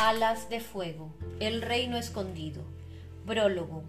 Alas de fuego, el reino escondido. Prólogo.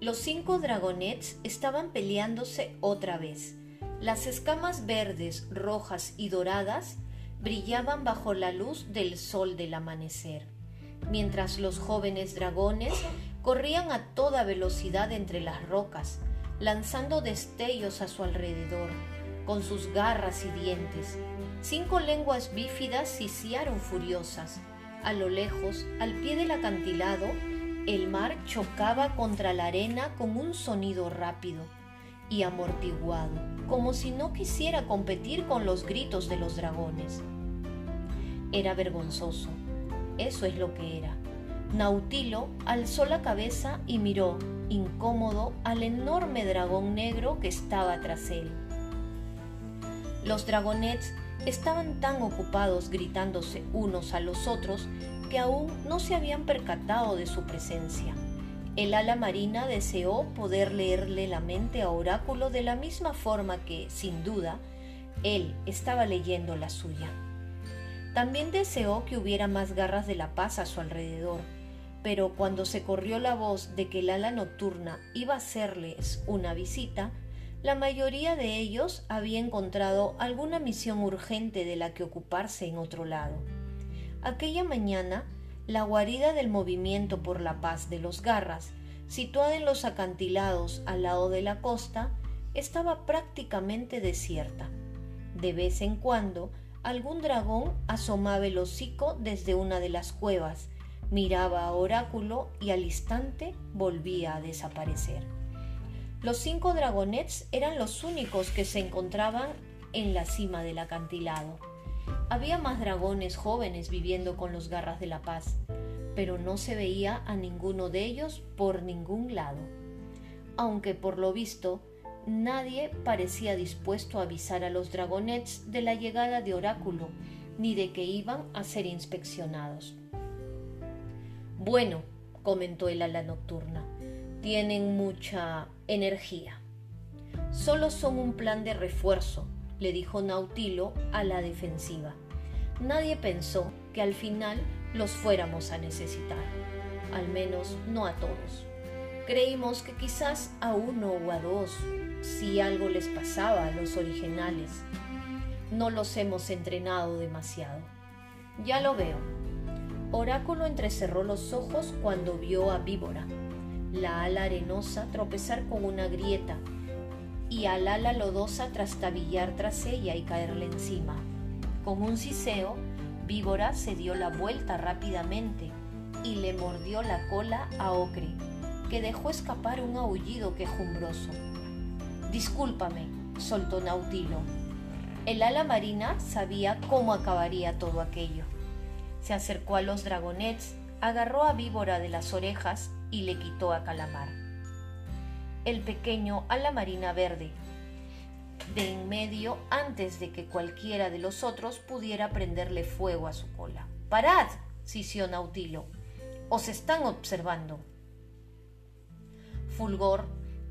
Los cinco dragonets estaban peleándose otra vez. Las escamas verdes, rojas y doradas brillaban bajo la luz del sol del amanecer, mientras los jóvenes dragones corrían a toda velocidad entre las rocas, lanzando destellos a su alrededor, con sus garras y dientes. Cinco lenguas bífidas siciaron furiosas, a lo lejos, al pie del acantilado, el mar chocaba contra la arena con un sonido rápido y amortiguado, como si no quisiera competir con los gritos de los dragones. Era vergonzoso, eso es lo que era. Nautilo alzó la cabeza y miró, incómodo, al enorme dragón negro que estaba tras él. Los dragonets estaban tan ocupados gritándose unos a los otros que aún no se habían percatado de su presencia. El ala marina deseó poder leerle la mente a Oráculo de la misma forma que, sin duda, él estaba leyendo la suya. También deseó que hubiera más garras de la paz a su alrededor, pero cuando se corrió la voz de que el ala nocturna iba a hacerles una visita, la mayoría de ellos había encontrado alguna misión urgente de la que ocuparse en otro lado. Aquella mañana, la guarida del movimiento por la paz de los garras, situada en los acantilados al lado de la costa, estaba prácticamente desierta. De vez en cuando, algún dragón asomaba el hocico desde una de las cuevas, miraba a Oráculo y al instante volvía a desaparecer. Los cinco dragonets eran los únicos que se encontraban en la cima del acantilado. Había más dragones jóvenes viviendo con los garras de la paz, pero no se veía a ninguno de ellos por ningún lado. Aunque por lo visto nadie parecía dispuesto a avisar a los dragonets de la llegada de Oráculo, ni de que iban a ser inspeccionados. Bueno, comentó el ala nocturna, tienen mucha energía. Solo son un plan de refuerzo, le dijo Nautilo a la defensiva. Nadie pensó que al final los fuéramos a necesitar, al menos no a todos. Creímos que quizás a uno o a dos, si algo les pasaba a los originales. No los hemos entrenado demasiado. Ya lo veo. Oráculo entrecerró los ojos cuando vio a Víbora la ala arenosa tropezar con una grieta y al ala lodosa trastabillar tras ella y caerle encima. Con un siseo, Víbora se dio la vuelta rápidamente y le mordió la cola a Ocre, que dejó escapar un aullido quejumbroso. Discúlpame, soltó Nautilo. El ala marina sabía cómo acabaría todo aquello. Se acercó a los dragonets, agarró a Víbora de las orejas y le quitó a Calamar. El pequeño a la marina verde, de en medio antes de que cualquiera de los otros pudiera prenderle fuego a su cola. ¡Parad! sisió Nautilo. Os están observando. Fulgor,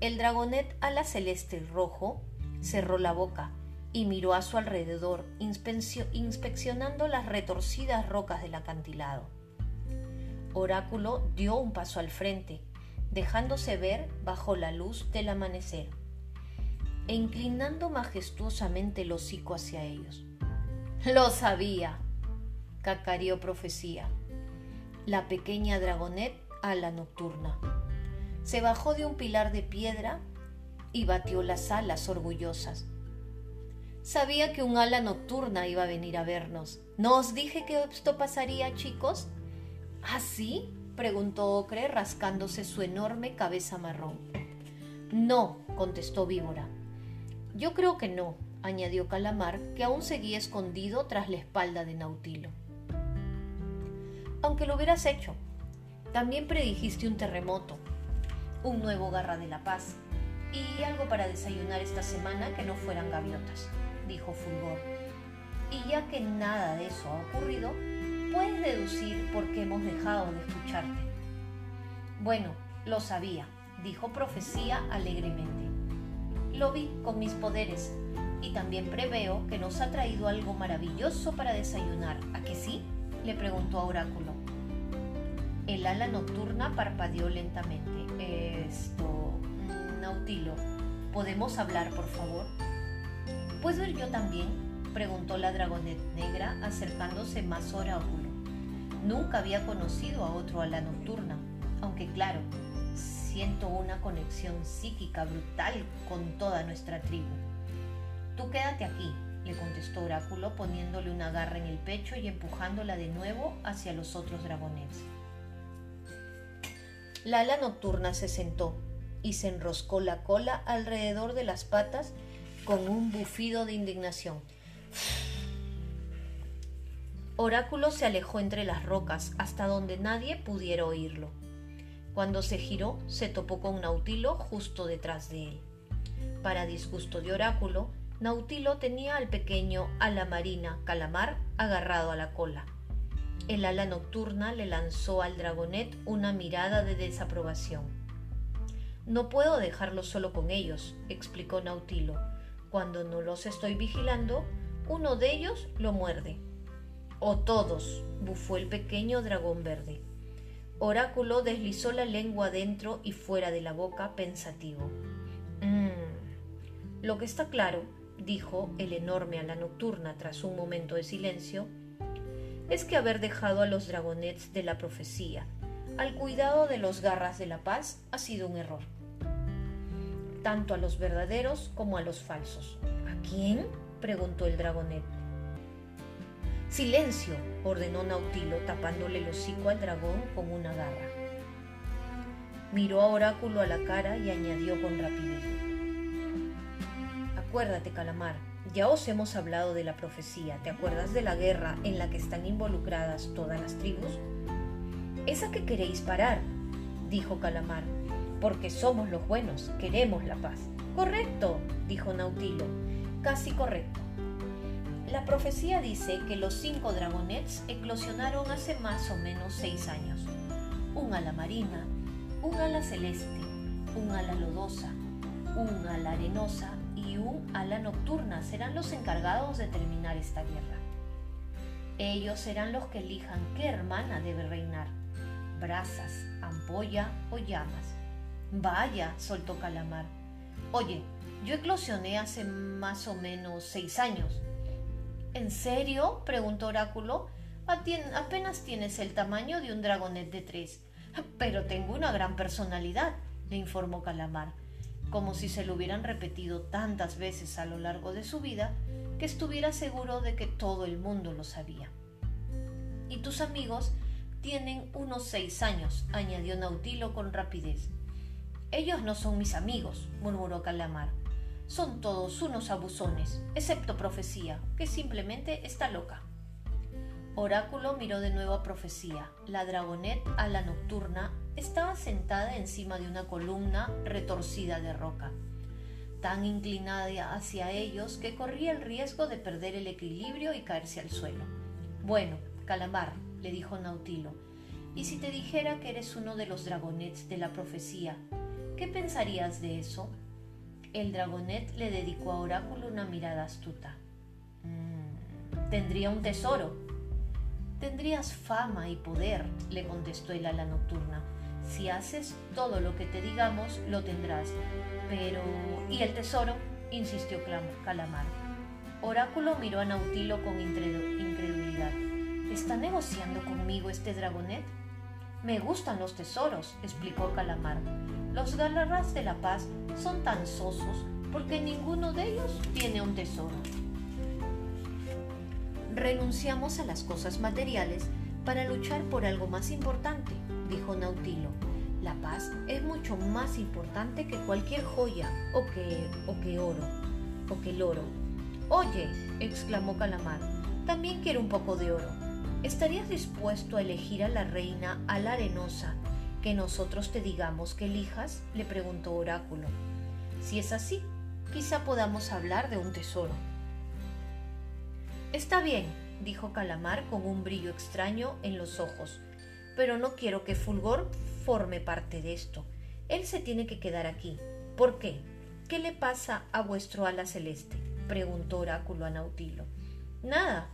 el dragonet ala celeste rojo, cerró la boca y miró a su alrededor, inspeccionando las retorcidas rocas del acantilado. Oráculo dio un paso al frente, dejándose ver bajo la luz del amanecer, e inclinando majestuosamente el hocico hacia ellos. Lo sabía, cacareó profecía. La pequeña dragonet a la nocturna. Se bajó de un pilar de piedra y batió las alas orgullosas. Sabía que un ala nocturna iba a venir a vernos. ¿No os dije que esto pasaría, chicos? ¿Ah, sí? preguntó Ocre rascándose su enorme cabeza marrón. No, contestó Víbora. Yo creo que no, añadió Calamar, que aún seguía escondido tras la espalda de Nautilo. Aunque lo hubieras hecho, también predijiste un terremoto, un nuevo Garra de la Paz y algo para desayunar esta semana que no fueran gaviotas, dijo Fulgor. Y ya que nada de eso ha ocurrido, puedes deducir por qué hemos dejado de escucharte. Bueno, lo sabía, dijo Profecía alegremente. Lo vi con mis poderes y también preveo que nos ha traído algo maravilloso para desayunar. ¿A que sí? le preguntó a Oráculo. El ala nocturna parpadeó lentamente. Esto... Nautilo, ¿podemos hablar, por favor? ¿Puedo ir yo también? preguntó la dragonet negra acercándose más oráculo. Nunca había conocido a otro ala nocturna, aunque claro, siento una conexión psíquica brutal con toda nuestra tribu. Tú quédate aquí, le contestó Oráculo poniéndole una garra en el pecho y empujándola de nuevo hacia los otros dragones. La ala nocturna se sentó y se enroscó la cola alrededor de las patas con un bufido de indignación. Oráculo se alejó entre las rocas hasta donde nadie pudiera oírlo. Cuando se giró, se topó con Nautilo justo detrás de él. Para disgusto de Oráculo, Nautilo tenía al pequeño ala marina calamar agarrado a la cola. El ala nocturna le lanzó al dragonet una mirada de desaprobación. No puedo dejarlo solo con ellos, explicó Nautilo. Cuando no los estoy vigilando, uno de ellos lo muerde. O todos, bufó el pequeño dragón verde. Oráculo deslizó la lengua dentro y fuera de la boca pensativo. Mm, lo que está claro, dijo el enorme a la nocturna tras un momento de silencio, es que haber dejado a los dragonets de la profecía al cuidado de los garras de la paz ha sido un error. Tanto a los verdaderos como a los falsos. ¿A quién? preguntó el dragonet. Silencio, ordenó Nautilo tapándole el hocico al dragón con una garra. Miró a Oráculo a la cara y añadió con rapidez. Acuérdate, Calamar, ya os hemos hablado de la profecía. ¿Te acuerdas de la guerra en la que están involucradas todas las tribus? Esa que queréis parar, dijo Calamar, porque somos los buenos, queremos la paz. Correcto, dijo Nautilo, casi correcto. La profecía dice que los cinco dragonets eclosionaron hace más o menos seis años. Un ala marina, un ala celeste, un ala lodosa, un ala arenosa y un ala nocturna serán los encargados de terminar esta guerra. Ellos serán los que elijan qué hermana debe reinar, brasas, ampolla o llamas. Vaya, soltó Calamar. Oye, yo eclosioné hace más o menos seis años ¿En serio? preguntó Oráculo. Apenas tienes el tamaño de un dragonet de tres. Pero tengo una gran personalidad, le informó Calamar, como si se lo hubieran repetido tantas veces a lo largo de su vida que estuviera seguro de que todo el mundo lo sabía. Y tus amigos tienen unos seis años, añadió Nautilo con rapidez. Ellos no son mis amigos, murmuró Calamar. Son todos unos abusones, excepto Profecía, que simplemente está loca. Oráculo miró de nuevo a Profecía. La dragonet a la nocturna estaba sentada encima de una columna retorcida de roca, tan inclinada hacia ellos que corría el riesgo de perder el equilibrio y caerse al suelo. Bueno, Calamar, le dijo Nautilo, ¿y si te dijera que eres uno de los dragonets de la profecía? ¿Qué pensarías de eso? El dragonet le dedicó a Oráculo una mirada astuta. Mm, tendría un tesoro. Tendrías fama y poder, le contestó el ala nocturna. Si haces todo lo que te digamos, lo tendrás. Pero... ¿Y el tesoro? insistió Calamar. Oráculo miró a Nautilo con incredulidad. ¿Está negociando conmigo este dragonet? Me gustan los tesoros, explicó Calamar. Los galarras de la paz son tan sosos porque ninguno de ellos tiene un tesoro. Renunciamos a las cosas materiales para luchar por algo más importante, dijo Nautilo. La paz es mucho más importante que cualquier joya o que, o que oro, o que el oro. Oye, exclamó Calamar, también quiero un poco de oro. ¿Estarías dispuesto a elegir a la reina a la arenosa que nosotros te digamos que elijas? le preguntó Oráculo. Si es así, quizá podamos hablar de un tesoro. Está bien, dijo Calamar con un brillo extraño en los ojos, pero no quiero que Fulgor forme parte de esto. Él se tiene que quedar aquí. ¿Por qué? ¿Qué le pasa a vuestro ala celeste? preguntó Oráculo a Nautilo. Nada,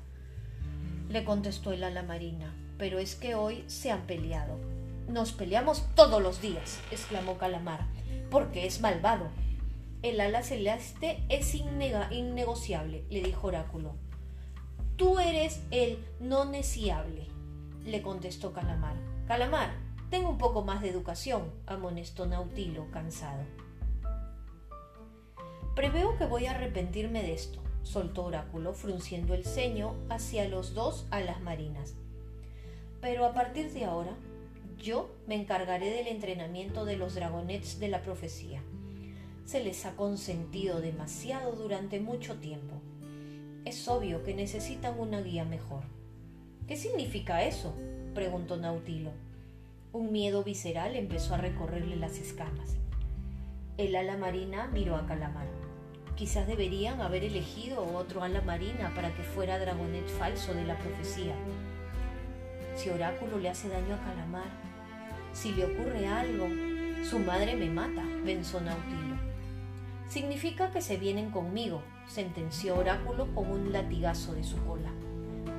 le contestó el ala marina, pero es que hoy se han peleado. Nos peleamos todos los días, exclamó Calamar, porque es malvado. El ala celeste es innegociable, le dijo Oráculo. Tú eres el no neciable, le contestó Calamar. Calamar, tengo un poco más de educación, amonestó Nautilo, cansado. Preveo que voy a arrepentirme de esto, soltó Oráculo, frunciendo el ceño hacia los dos alas marinas. Pero a partir de ahora, yo me encargaré del entrenamiento de los dragonets de la profecía. Se les ha consentido demasiado durante mucho tiempo. Es obvio que necesitan una guía mejor. ¿Qué significa eso? preguntó Nautilo. Un miedo visceral empezó a recorrerle las escamas. El ala marina miró a Calamar. Quizás deberían haber elegido otro ala marina para que fuera dragonet falso de la profecía. Si Oráculo le hace daño a Calamar, si le ocurre algo, su madre me mata, pensó Nautilo. Significa que se vienen conmigo, sentenció Oráculo con un latigazo de su cola.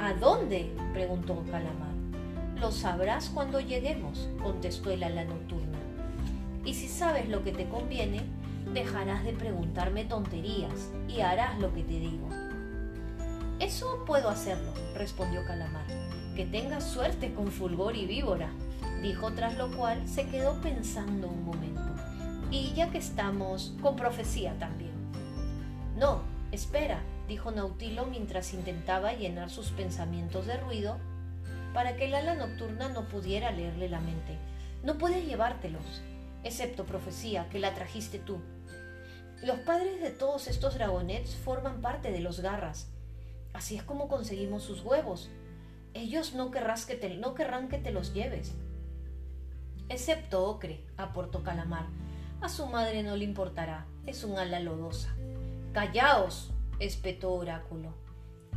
¿A dónde? preguntó Calamar. Lo sabrás cuando lleguemos, contestó el ala nocturna. Y si sabes lo que te conviene, dejarás de preguntarme tonterías y harás lo que te digo. Eso puedo hacerlo, respondió Calamar. Que tengas suerte con Fulgor y Víbora, dijo tras lo cual se quedó pensando un momento. Y ya que estamos, con profecía también. No, espera, dijo Nautilo mientras intentaba llenar sus pensamientos de ruido para que el ala nocturna no pudiera leerle la mente. No puedes llevártelos, excepto profecía, que la trajiste tú. Los padres de todos estos dragonets forman parte de los garras. Así es como conseguimos sus huevos. Ellos no, que te, no querrán que te los lleves. Excepto Ocre, aportó Calamar. A su madre no le importará, es un ala lodosa. Callaos, espetó Oráculo.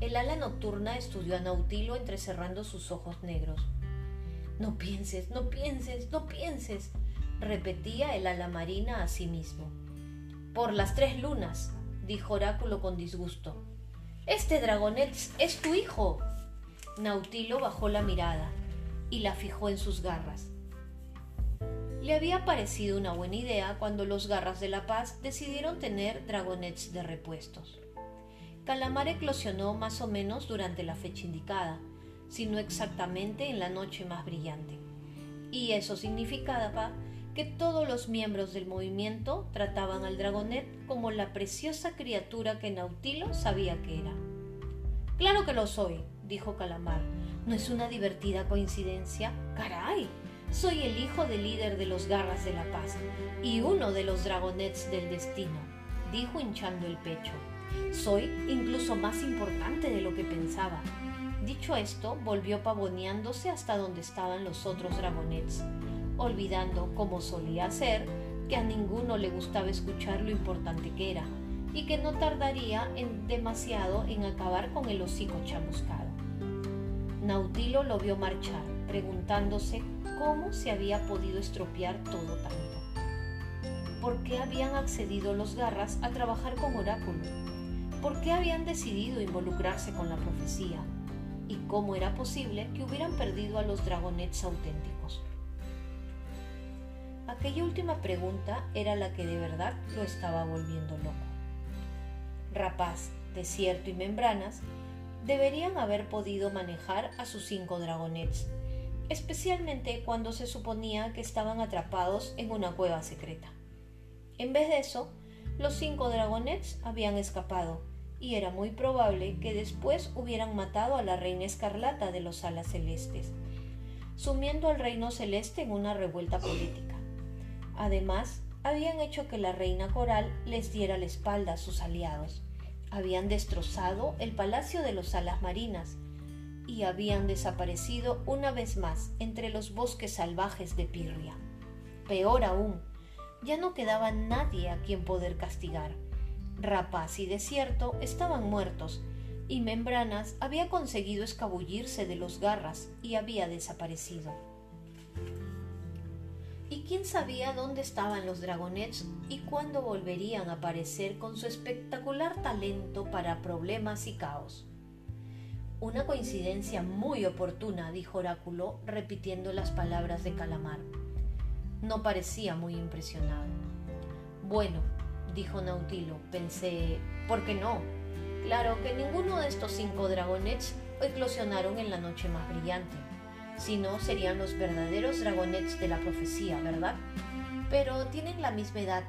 El ala nocturna estudió a Nautilo entrecerrando sus ojos negros. No pienses, no pienses, no pienses, repetía el ala marina a sí mismo. Por las tres lunas, dijo Oráculo con disgusto. Este dragonet es tu hijo. Nautilo bajó la mirada y la fijó en sus garras. Le había parecido una buena idea cuando los garras de la paz decidieron tener dragonets de repuestos. Calamar eclosionó más o menos durante la fecha indicada, si no exactamente en la noche más brillante. Y eso significaba que todos los miembros del movimiento trataban al dragonet como la preciosa criatura que Nautilo sabía que era. Claro que lo soy, dijo Calamar. ¿No es una divertida coincidencia? ¡Caray! Soy el hijo del líder de los Garras de la Paz y uno de los dragonets del destino, dijo hinchando el pecho. Soy incluso más importante de lo que pensaba. Dicho esto, volvió pavoneándose hasta donde estaban los otros dragonets, olvidando, como solía hacer, que a ninguno le gustaba escuchar lo importante que era, y que no tardaría en demasiado en acabar con el hocico chamuscado. Nautilo lo vio marchar, preguntándose cómo se había podido estropear todo tanto. ¿Por qué habían accedido los garras a trabajar con Oráculo? por qué habían decidido involucrarse con la profecía y cómo era posible que hubieran perdido a los dragonets auténticos. Aquella última pregunta era la que de verdad lo estaba volviendo loco. Rapaz, Desierto y Membranas deberían haber podido manejar a sus cinco dragonets, especialmente cuando se suponía que estaban atrapados en una cueva secreta. En vez de eso, los cinco dragonets habían escapado y era muy probable que después hubieran matado a la reina escarlata de los alas celestes, sumiendo al reino celeste en una revuelta política. Además, habían hecho que la reina coral les diera la espalda a sus aliados, habían destrozado el palacio de los alas marinas y habían desaparecido una vez más entre los bosques salvajes de Pirria. Peor aún, ya no quedaba nadie a quien poder castigar Rapaz y Desierto estaban muertos, y Membranas había conseguido escabullirse de los garras y había desaparecido. ¿Y quién sabía dónde estaban los dragonets y cuándo volverían a aparecer con su espectacular talento para problemas y caos? Una coincidencia muy oportuna, dijo Oráculo, repitiendo las palabras de Calamar. No parecía muy impresionado. Bueno, dijo Nautilo, pensé, ¿por qué no? Claro que ninguno de estos cinco dragonets eclosionaron en la noche más brillante. Si no, serían los verdaderos dragonets de la profecía, ¿verdad? Pero tienen la misma edad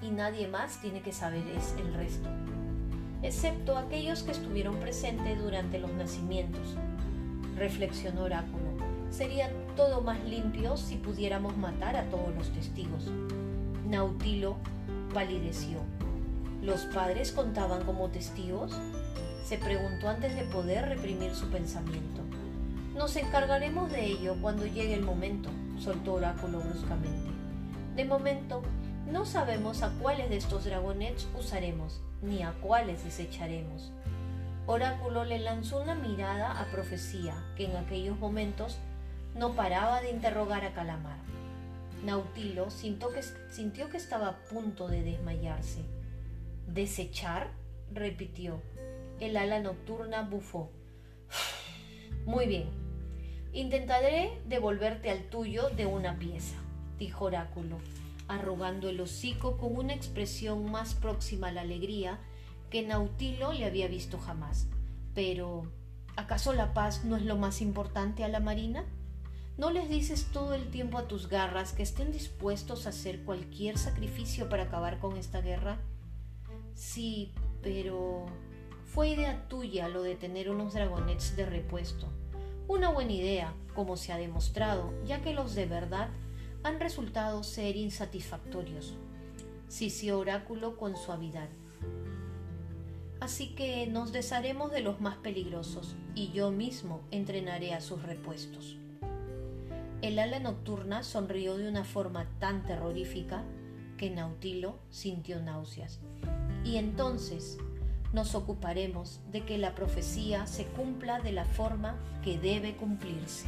y nadie más tiene que saber es el resto, excepto aquellos que estuvieron presentes durante los nacimientos. Reflexionó Oráculo. Sería todo más limpio si pudiéramos matar a todos los testigos. Nautilo palideció. ¿Los padres contaban como testigos? Se preguntó antes de poder reprimir su pensamiento. Nos encargaremos de ello cuando llegue el momento, soltó Oráculo bruscamente. De momento, no sabemos a cuáles de estos dragonets usaremos, ni a cuáles desecharemos. Oráculo le lanzó una mirada a Profecía, que en aquellos momentos no paraba de interrogar a Calamar. Nautilo sintió que, sintió que estaba a punto de desmayarse. ¿Desechar? repitió. El ala nocturna bufó. Muy bien. Intentaré devolverte al tuyo de una pieza, dijo Oráculo arrugando el hocico con una expresión más próxima a la alegría que Nautilo le había visto jamás. Pero, ¿acaso la paz no es lo más importante a la Marina? ¿No les dices todo el tiempo a tus garras que estén dispuestos a hacer cualquier sacrificio para acabar con esta guerra? Sí, pero fue idea tuya lo de tener unos dragonets de repuesto. Una buena idea, como se ha demostrado, ya que los de verdad han resultado ser insatisfactorios. Sisió Oráculo con suavidad. Así que nos desharemos de los más peligrosos y yo mismo entrenaré a sus repuestos. El ala nocturna sonrió de una forma tan terrorífica que Nautilo sintió náuseas. Y entonces nos ocuparemos de que la profecía se cumpla de la forma que debe cumplirse.